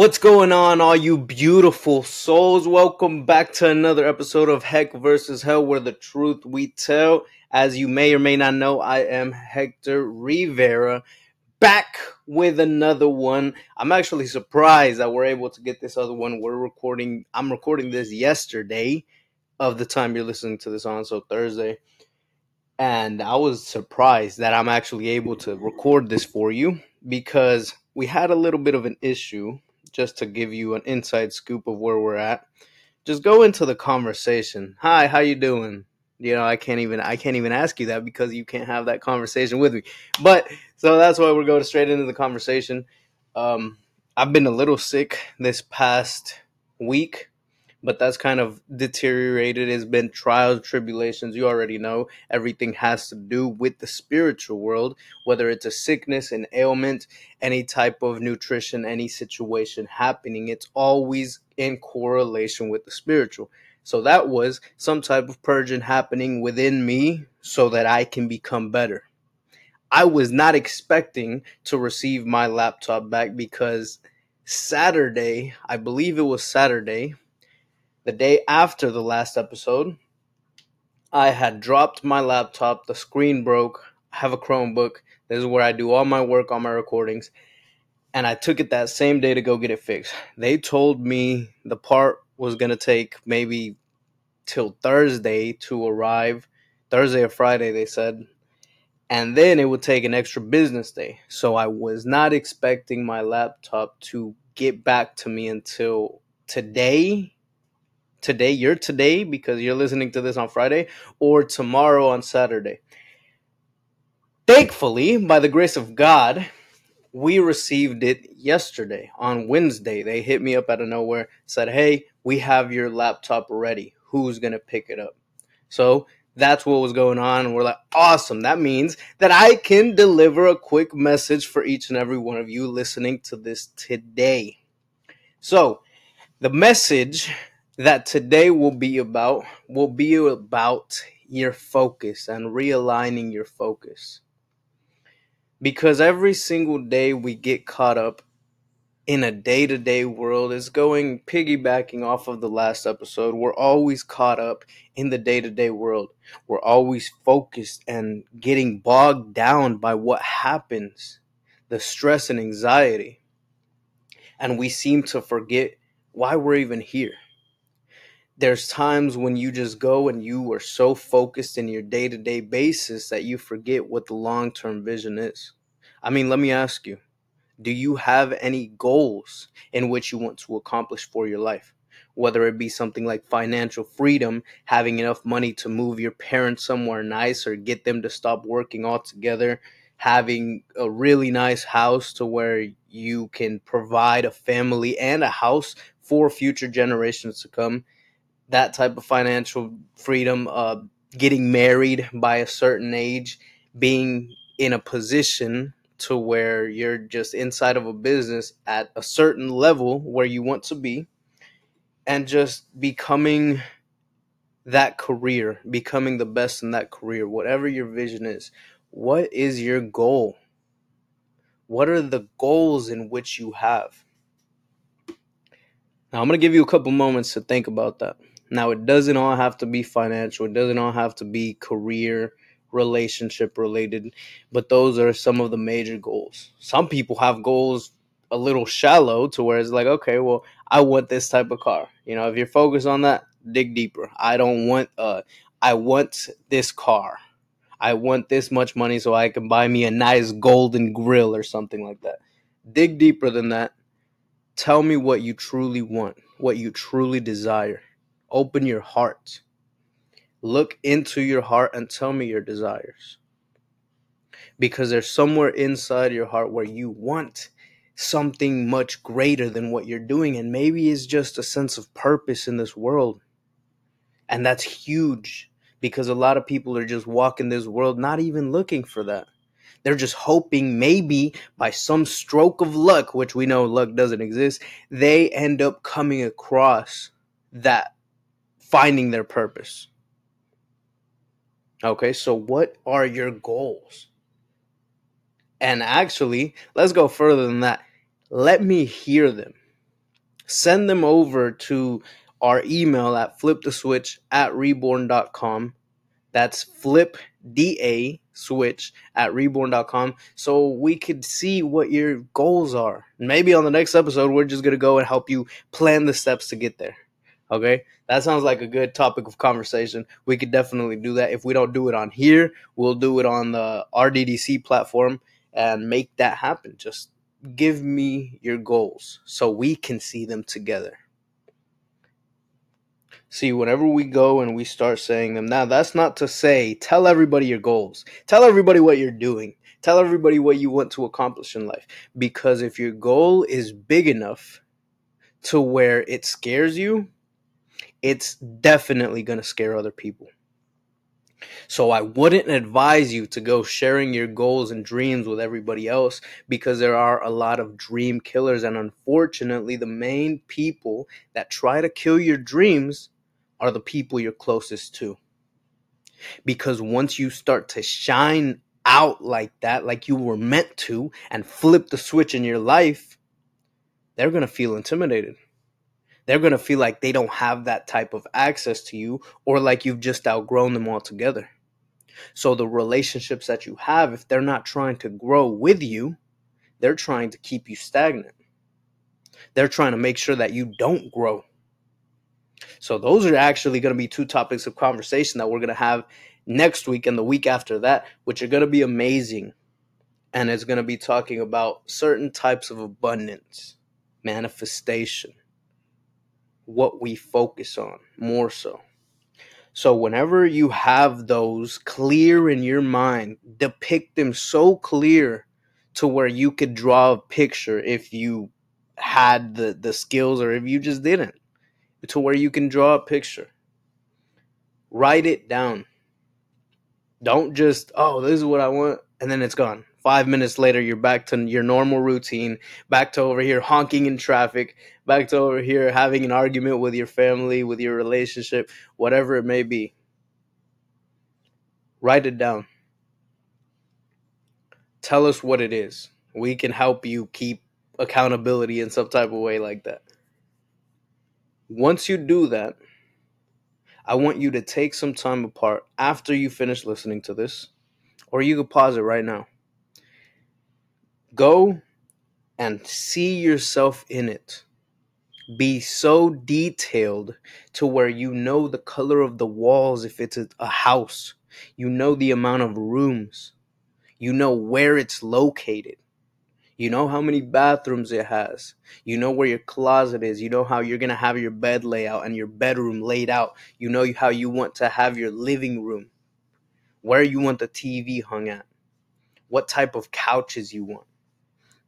What's going on, all you beautiful souls? Welcome back to another episode of Heck versus Hell, where the truth we tell. As you may or may not know, I am Hector Rivera, back with another one. I'm actually surprised that we're able to get this other one. We're recording, I'm recording this yesterday of the time you're listening to this on, so Thursday. And I was surprised that I'm actually able to record this for you because we had a little bit of an issue just to give you an inside scoop of where we're at. Just go into the conversation. Hi how you doing? You know i can't even i can't even ask you that because you can't have that conversation with me. But so that's why we're going straight into the conversation. Um i've been a little sick this past week but that's kind of deteriorated. It's been trials, tribulations. You already know everything has to do with the spiritual world, whether it's a sickness, an ailment, any type of nutrition, any situation happening. It's always in correlation with the spiritual. So that was some type of purging happening within me so that I can become better. I was not expecting to receive my laptop back because Saturday, I believe it was Saturday, the day after the last episode, I had dropped my laptop, the screen broke. I have a Chromebook. This is where I do all my work, all my recordings. And I took it that same day to go get it fixed. They told me the part was going to take maybe till Thursday to arrive. Thursday or Friday, they said. And then it would take an extra business day. So I was not expecting my laptop to get back to me until today today, your today, because you're listening to this on Friday, or tomorrow on Saturday. Thankfully, by the grace of God, we received it yesterday on Wednesday. They hit me up out of nowhere, said, Hey, we have your laptop ready. Who's going to pick it up? So that's what was going on. We're like, awesome. That means that I can deliver a quick message for each and every one of you listening to this today. So, the message that today will be about will be about your focus and realigning your focus. Because every single day we get caught up in a day to day world is going piggybacking off of the last episode. We're always caught up in the day to day world. We're always focused and getting bogged down by what happens, the stress and anxiety. And we seem to forget why we're even here there's times when you just go and you are so focused in your day-to-day basis that you forget what the long-term vision is. I mean let me ask you do you have any goals in which you want to accomplish for your life? Whether it be something like financial freedom having enough money to move your parents somewhere nice or get them to stop working altogether having a really nice house to where you can provide a family and a house for future generations to come that type of financial freedom, uh, getting married by a certain age, being in a position to where you're just inside of a business at a certain level where you want to be, and just becoming that career, becoming the best in that career, whatever your vision is. What is your goal? What are the goals in which you have? Now, I'm going to give you a couple moments to think about that. Now, it doesn't all have to be financial, it doesn't all have to be career, relationship related, but those are some of the major goals. Some people have goals a little shallow to where it's like, okay, well, I want this type of car. You know, if you're focused on that, dig deeper. I don't want uh I want this car. I want this much money so I can buy me a nice golden grill or something like that. Dig deeper than that. Tell me what you truly want, what you truly desire. Open your heart. Look into your heart and tell me your desires. Because there's somewhere inside your heart where you want something much greater than what you're doing. And maybe it's just a sense of purpose in this world. And that's huge because a lot of people are just walking this world not even looking for that. They're just hoping maybe by some stroke of luck, which we know luck doesn't exist, they end up coming across that finding their purpose. Okay, so what are your goals? And actually, let's go further than that. Let me hear them. send them over to our email at fliptheswitch at reborn.com. That's flip da switch at reborn.com so we could see what your goals are. Maybe on the next episode, we're just going to go and help you plan the steps to get there. Okay, that sounds like a good topic of conversation. We could definitely do that. If we don't do it on here, we'll do it on the RDDC platform and make that happen. Just give me your goals so we can see them together. See, whenever we go and we start saying them, now that's not to say tell everybody your goals, tell everybody what you're doing, tell everybody what you want to accomplish in life. Because if your goal is big enough to where it scares you, it's definitely going to scare other people. So I wouldn't advise you to go sharing your goals and dreams with everybody else because there are a lot of dream killers. And unfortunately, the main people that try to kill your dreams are the people you're closest to. Because once you start to shine out like that, like you were meant to, and flip the switch in your life, they're going to feel intimidated. They're going to feel like they don't have that type of access to you or like you've just outgrown them altogether. So the relationships that you have, if they're not trying to grow with you, they're trying to keep you stagnant. They're trying to make sure that you don't grow. So those are actually going to be two topics of conversation that we're going to have next week and the week after that, which are going to be amazing. And it's going to be talking about certain types of abundance, manifestation, what we focus on more so. So, whenever you have those clear in your mind, depict them so clear to where you could draw a picture if you had the, the skills or if you just didn't to where you can draw a picture. Write it down. Don't just, oh, this is what I want, and then it's gone. Five minutes later, you're back to your normal routine, back to over here honking in traffic, back to over here having an argument with your family, with your relationship, whatever it may be. Write it down. Tell us what it is. We can help you keep accountability in some type of way like that. Once you do that, I want you to take some time apart after you finish listening to this, or you could pause it right now. Go and see yourself in it. Be so detailed to where you know the color of the walls if it's a house, you know the amount of rooms, you know where it's located. You know how many bathrooms it has. You know where your closet is. You know how you're going to have your bed layout and your bedroom laid out. You know how you want to have your living room. Where you want the TV hung at. What type of couches you want.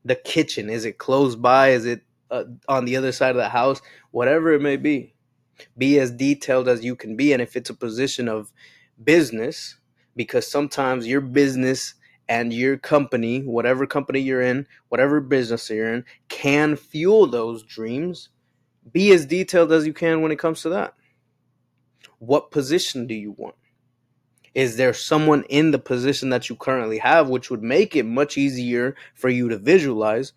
The kitchen. Is it close by? Is it uh, on the other side of the house? Whatever it may be. Be as detailed as you can be. And if it's a position of business, because sometimes your business and your company, whatever company you're in, whatever business you're in, can fuel those dreams. Be as detailed as you can when it comes to that. What position do you want? Is there someone in the position that you currently have, which would make it much easier for you to visualize?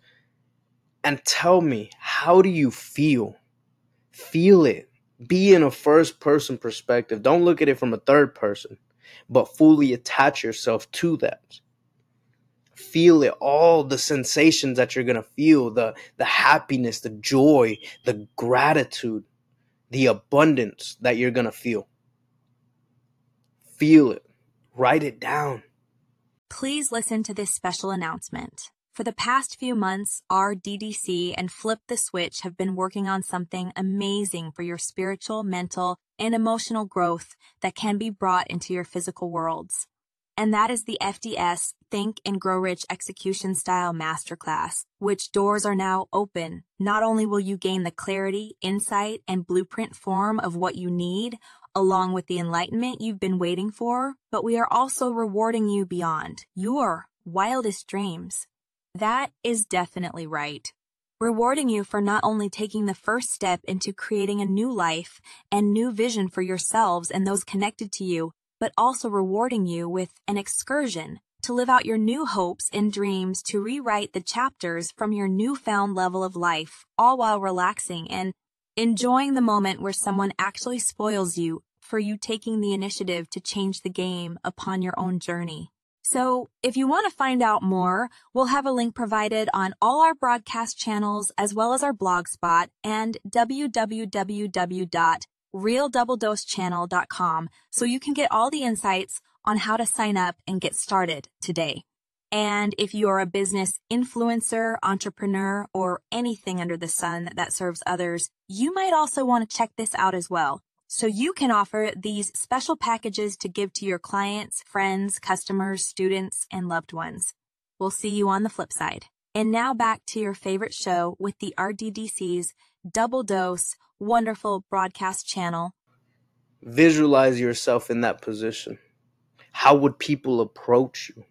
And tell me, how do you feel? Feel it. Be in a first person perspective. Don't look at it from a third person, but fully attach yourself to that feel it all the sensations that you're going to feel the the happiness the joy the gratitude the abundance that you're going to feel feel it. Write it down. Please listen to this special announcement. For the past few months, RDDC and Flip the Switch have been working on something amazing for your spiritual, mental, and emotional growth that can be brought into your physical worlds. And that is the FDS Think and Grow Rich Execution Style Masterclass, which doors are now open. Not only will you gain the clarity, insight, and blueprint form of what you need, along with the enlightenment you've been waiting for, but we are also rewarding you beyond your wildest dreams. That is definitely right. Rewarding you for not only taking the first step into creating a new life and new vision for yourselves and those connected to you, but also rewarding you with an excursion to live out your new hopes and dreams to rewrite the chapters from your newfound level of life, all while relaxing and enjoying the moment where someone actually spoils you for you taking the initiative to change the game upon your own journey. So, if you want to find out more, we'll have a link provided on all our broadcast channels as well as our blog spot and www.realdoubledosechannel.com so you can get all the insights on how to sign up and get started today. And if you're a business influencer, entrepreneur, or anything under the sun that serves others, you might also want to check this out as well so you can offer these special packages to give to your clients, friends, customers, students, and loved ones. We'll see you on the flip side. And now back to your favorite show with the RDDC's Double Dose wonderful broadcast channel. Visualize yourself in that position. How would people approach you?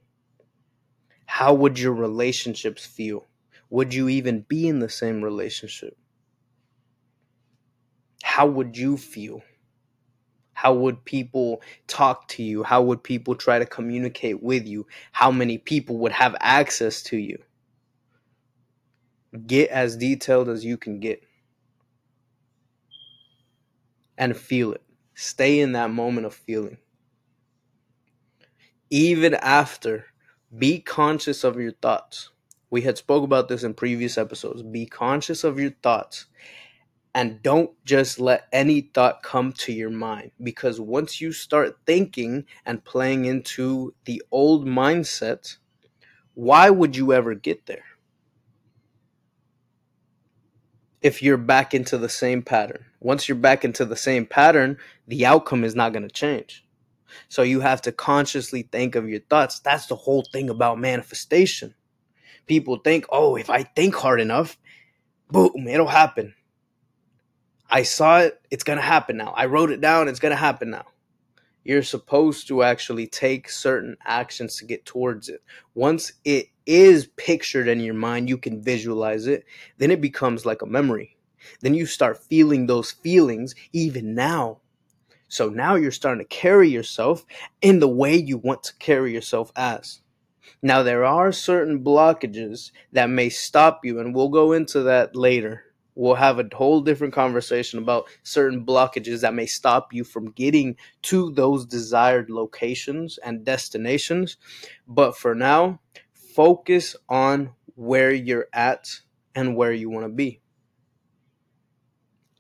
How would your relationships feel? Would you even be in the same relationship? How would you feel? How would people talk to you? How would people try to communicate with you? How many people would have access to you? Get as detailed as you can get and feel it. Stay in that moment of feeling. Even after, be conscious of your thoughts. We had spoke about this in previous episodes. Be conscious of your thoughts and don't just let any thought come to your mind because once you start thinking and playing into the old mindset, why would you ever get there? If you're back into the same pattern. Once you're back into the same pattern, the outcome is not going to change. So you have to consciously think of your thoughts. That's the whole thing about manifestation. People think, oh, if I think hard enough, boom, it'll happen I saw it, it's going to happen now. I wrote it down, it's going to happen now. You're supposed to actually take certain actions to get towards it. Once it is pictured in your mind, you can visualize it, then it becomes like a memory. Then you start feeling those feelings even now. So now you're starting to carry yourself in the way you want to carry yourself as. Now, there are certain blockages that may stop you, and we'll go into that later we'll have a whole different conversation about certain blockages that may stop you from getting to those desired locations and destinations. But for now, focus on where you're at and where you want to be.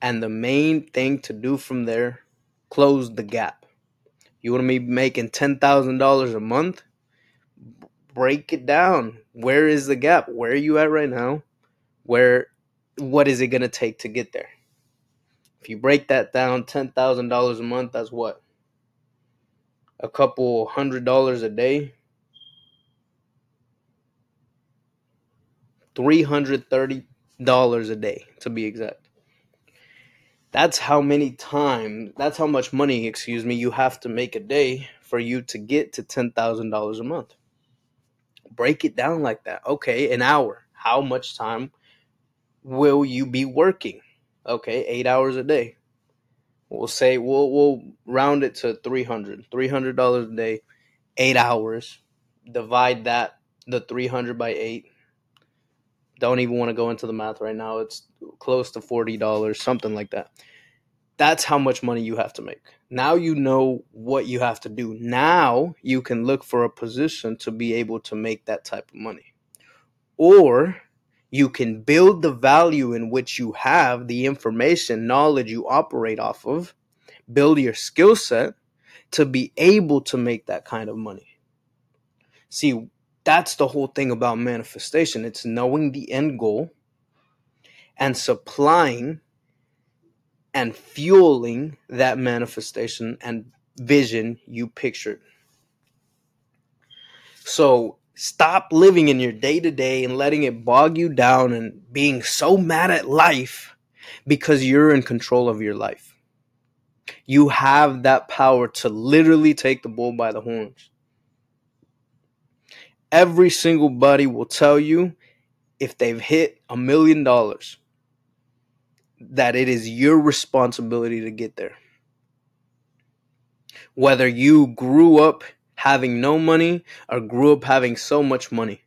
And the main thing to do from there, close the gap. You want to be making $10,000 a month? Break it down. Where is the gap? Where are you at right now? Where what is it going to take to get there? If you break that down, $10,000 a month, that's what? A couple hundred dollars a day? $330 a day, to be exact. That's how many times, that's how much money, excuse me, you have to make a day for you to get to $10,000 a month. Break it down like that. Okay, an hour. How much time will you be working? Okay, eight hours a day. We'll say we'll we'll round it to 300 $300 a day, eight hours. Divide that the 300 by eight. Don't even want to go into the math right now. It's close to $40, something like that. That's how much money you have to make. Now you know what you have to do. Now you can look for a position to be able to make that type of money. Or you can build the value in which you have the information knowledge you operate off of build your skill set to be able to make that kind of money. See that's the whole thing about manifestation. It's knowing the end goal and supplying and fueling that manifestation and vision you pictured. So Stop living in your day to day and letting it bog you down and being so mad at life because you're in control of your life. You have that power to literally take the bull by the horns. Every single buddy will tell you if they've hit a million dollars that it is your responsibility to get there. Whether you grew up having no money or grew up having so much money.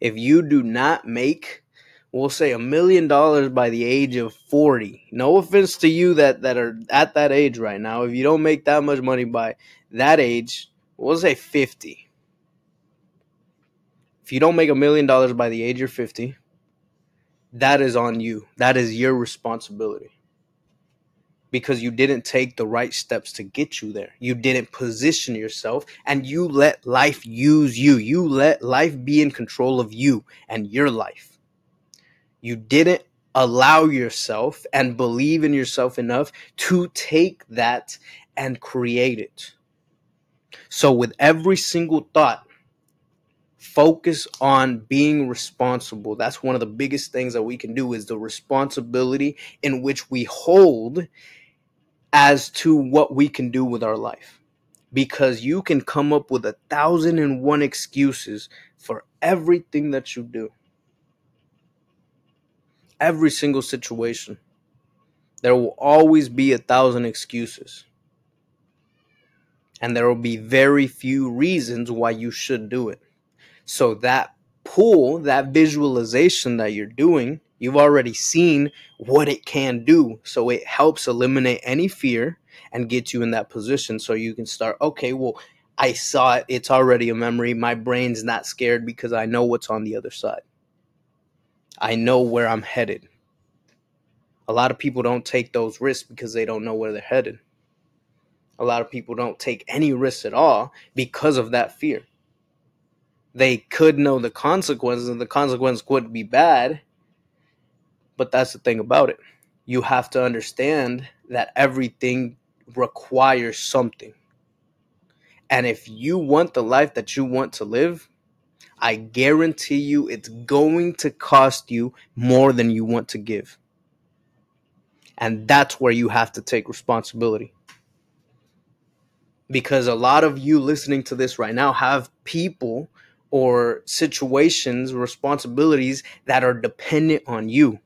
If you do not make, we'll say a million dollars by the age of 40, no offense to you that, that are at that age right now, if you don't make that much money by that age, we'll say 50. If you don't make a million dollars by the age of 50, that is on you. That is your responsibility because you didn't take the right steps to get you there. You didn't position yourself and you let life use you. You let life be in control of you and your life. You didn't allow yourself and believe in yourself enough to take that and create it. So, with every single thought, focus on being responsible. That's one of the biggest things that we can do is the responsibility in which we hold as to what we can do with our life. Because you can come up with a thousand and one excuses for everything that you do. Every single situation. There will always be a thousand excuses. And there will be very few reasons why you should do it. So that pull, that visualization that you're doing, You've already seen what it can do. So it helps eliminate any fear and get you in that position so you can start, okay, well, I saw it. It's already a memory. My brain's not scared because I know what's on the other side. I know where I'm headed. A lot of people don't take those risks because they don't know where they're headed. A lot of people don't take any risks at all because of that fear. They could know the consequences, and the consequence could be bad, but that's the thing about it. You have to understand that everything requires something. And if you want the life that you want to live, I guarantee you it's going to cost you more than you want to give. And that's where you have to take responsibility. Because a lot of you listening to this right now have people or situations, responsibilities that are dependent on you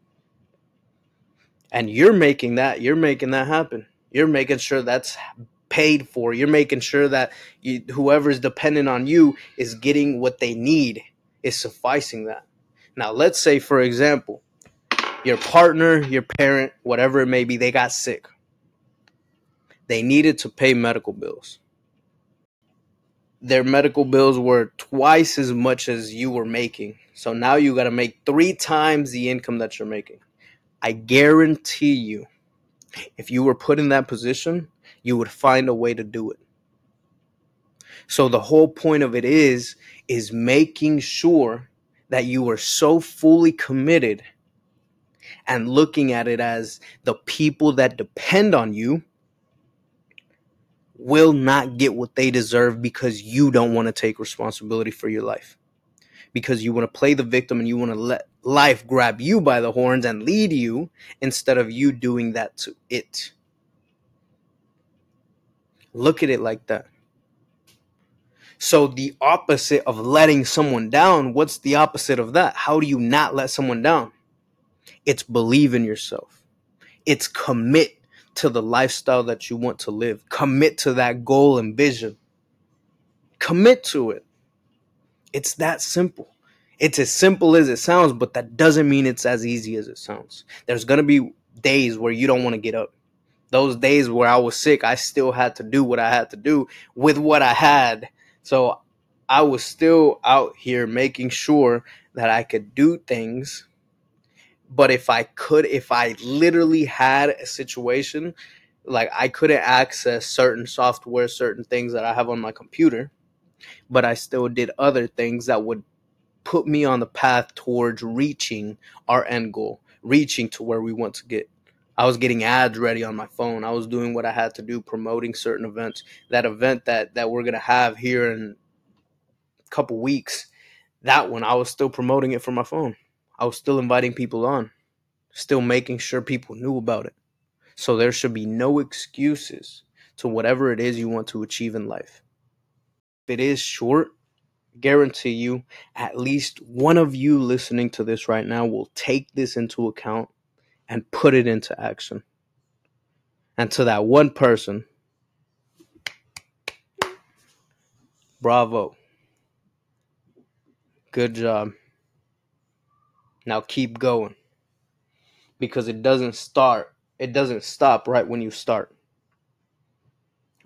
and you're making that you're making that happen. You're making sure that's paid for. You're making sure that you, whoever's dependent on you is getting what they need is sufficing that. Now let's say for example your partner your parent whatever it may be they got sick. They needed to pay medical bills. Their medical bills were twice as much as you were making. So now you got to make three times the income that you're making I guarantee you, if you were put in that position, you would find a way to do it. So the whole point of it is is making sure that you are so fully committed and looking at it as the people that depend on you will not get what they deserve because you don't want to take responsibility for your life because you want to play the victim and you want to let life grab you by the horns and lead you instead of you doing that to it. Look at it like that. So, the opposite of letting someone down, what's the opposite of that? How do you not let someone down? It's believe in yourself, it's commit to the lifestyle that you want to live, commit to that goal and vision, commit to it. It's that simple. It's as simple as it sounds, but that doesn't mean it's as easy as it sounds. There's going to be days where you don't want to get up. Those days where I was sick, I still had to do what I had to do with what I had. So I was still out here making sure that I could do things. But if I could, if I literally had a situation like I couldn't access certain software, certain things that I have on my computer, but I still did other things that would put me on the path towards reaching our end goal, reaching to where we want to get. I was getting ads ready on my phone. I was doing what I had to do, promoting certain events. That event that that we're gonna have here in a couple weeks, that one I was still promoting it from my phone. I was still inviting people on, still making sure people knew about it. So there should be no excuses to whatever it is you want to achieve in life it is short, guarantee you at least one of you listening to this right now will take this into account and put it into action. And to that one person, Bravo. Good job. Now keep going. Because it doesn't start, it doesn't stop right when you start.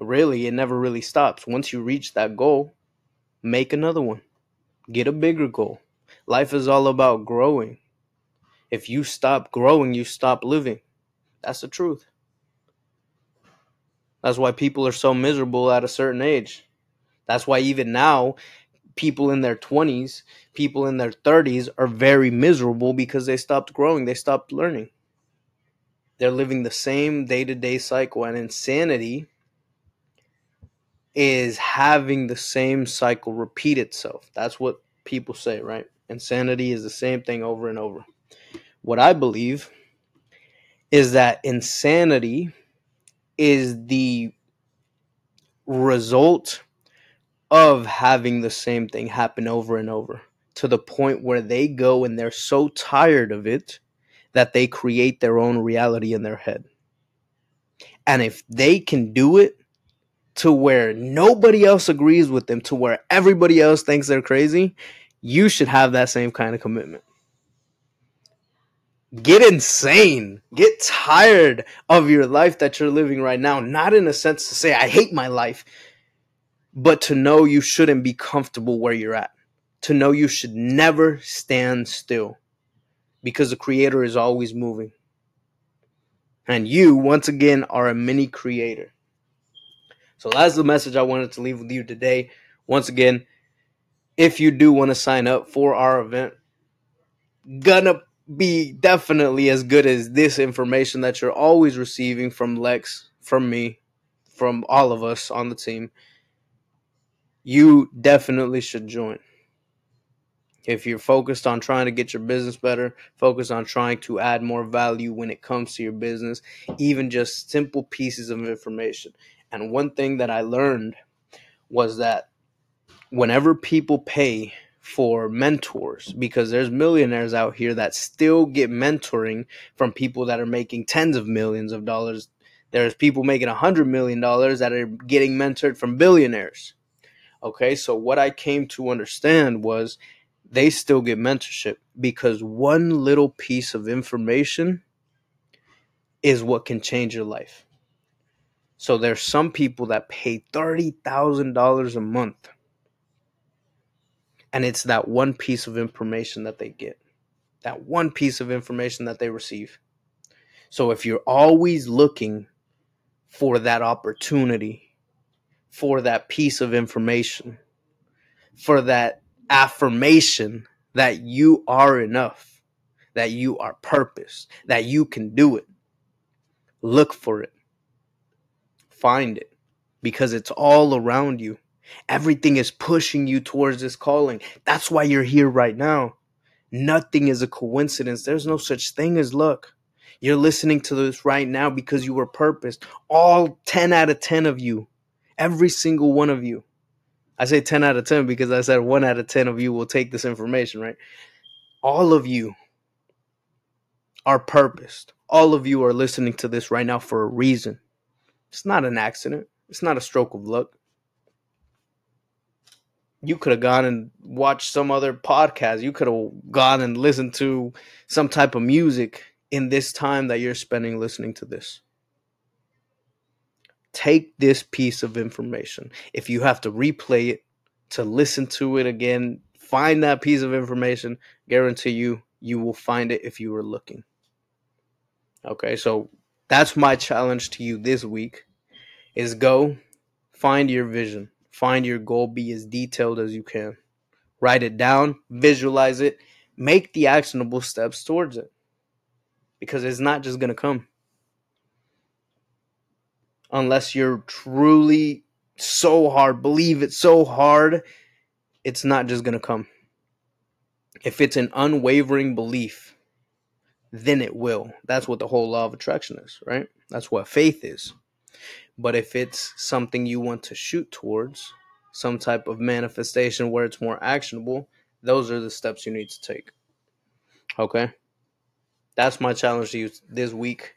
Really, it never really stops. Once you reach that goal, make another one. Get a bigger goal. Life is all about growing. If you stop growing, you stop living. That's the truth. That's why people are so miserable at a certain age. That's why even now, people in their 20s, people in their 30s are very miserable because they stopped growing, they stopped learning. They're living the same day to day cycle, and insanity is having the same cycle repeat itself. That's what people say, right? Insanity is the same thing over and over. What I believe is that insanity is the result of having the same thing happen over and over to the point where they go and they're so tired of it that they create their own reality in their head. And if they can do it to where nobody else agrees with them, to where everybody else thinks they're crazy, you should have that same kind of commitment. Get insane. Get tired of your life that you're living right now. Not in a sense to say, I hate my life, but to know you shouldn't be comfortable where you're at. To know you should never stand still because the creator is always moving. And you, once again, are a mini creator. So that's the message I wanted to leave with you today. Once again, if you do want to sign up for our event, gonna be definitely as good as this information that you're always receiving from Lex, from me, from all of us on the team. You definitely should join. If you're focused on trying to get your business better, focus on trying to add more value when it comes to your business, even just simple pieces of information. And one thing that I learned was that whenever people pay for mentors because there's millionaires out here that still get mentoring from people that are making tens of millions of dollars there's people making a hundred million dollars that are getting mentored from billionaires. Okay so what i came to understand was they still get mentorship because one little piece of information is what can change your life so there's some people that pay $30,000 a month. And it's that one piece of information that they get. That one piece of information that they receive. So if you're always looking for that opportunity for that piece of information for that affirmation that you are enough that you are purpose that you can do it look for it find it because it's all around you Everything is pushing you towards this calling. That's why you're here right now. Nothing is a coincidence. There's no such thing as luck. You're listening to this right now because you were purposed. All 10 out of 10 of you, every single one of you. I say 10 out of 10 because I said 1 out of 10 of you will take this information, right? All of you are purposed. All of you are listening to this right now for a reason. It's not an accident, it's not a stroke of luck you could have gone and watched some other podcast. You could have gone and listened to some type of music in this time that you're spending listening to this. Take this piece of information. If you have to replay it to listen to it again, find that piece of information. Guarantee you, you will find it if you were looking. Okay, so that's my challenge to you this week is go find your vision Find your goal, be as detailed as you can. Write it down, visualize it, make the actionable steps towards it. Because it's not just going to come. Unless you're truly so hard, believe it so hard, it's not just going to come. If it's an unwavering belief, then it will. That's what the whole law of attraction is, right? That's what faith is. But if it's something you want to shoot towards, some type of manifestation where it's more actionable, those are the steps you need to take. Okay? That's my challenge to you this week.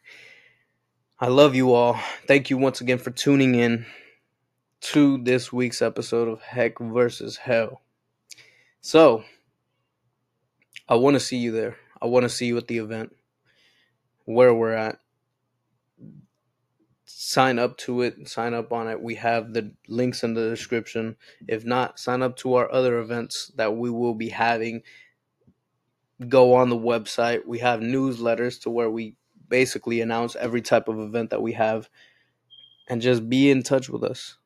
I love you all. Thank you once again for tuning in to this week's episode of Heck versus Hell. So, I want to see you there. I want to see you at the event, where we're at. Sign up to it, sign up on it. We have the links in the description. If not, sign up to our other events that we will be having. Go on the website. We have newsletters to where we basically announce every type of event that we have and just be in touch with us.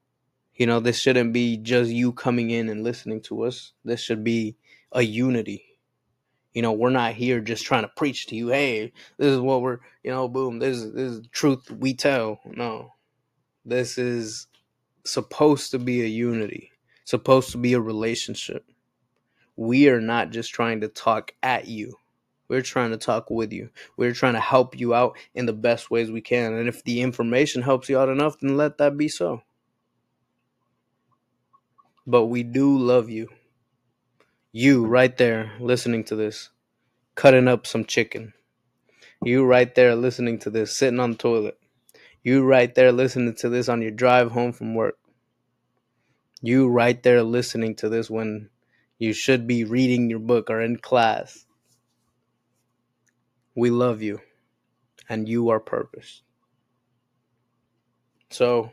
You know, this shouldn't be just you coming in and listening to us. This should be a unity. You know, we're not here just trying to preach to you, hey, this is what we're, you know, boom, this is, this is truth we tell. No. This is supposed to be a unity, supposed to be a relationship. We are not just trying to talk at you. We're trying to talk with you. We're trying to help you out in the best ways we can. And if the information helps you out enough, then let that be so. But we do love you. You right there listening to this, cutting up some chicken. You right there listening to this, sitting on the toilet. You right there listening to this on your drive home from work. You right there listening to this when you should be reading your book or in class. We love you, and you are purpose. So,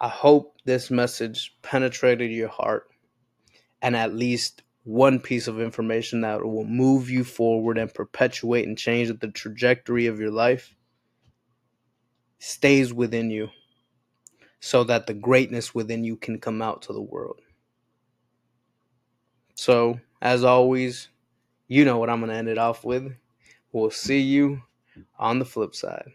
I hope this message penetrated your heart and at least one piece of information that will move you forward and perpetuate and change the trajectory of your life stays within you so that the greatness within you can come out to the world. So, as always, you know what I'm going to end it off with. We'll see you on the flip side.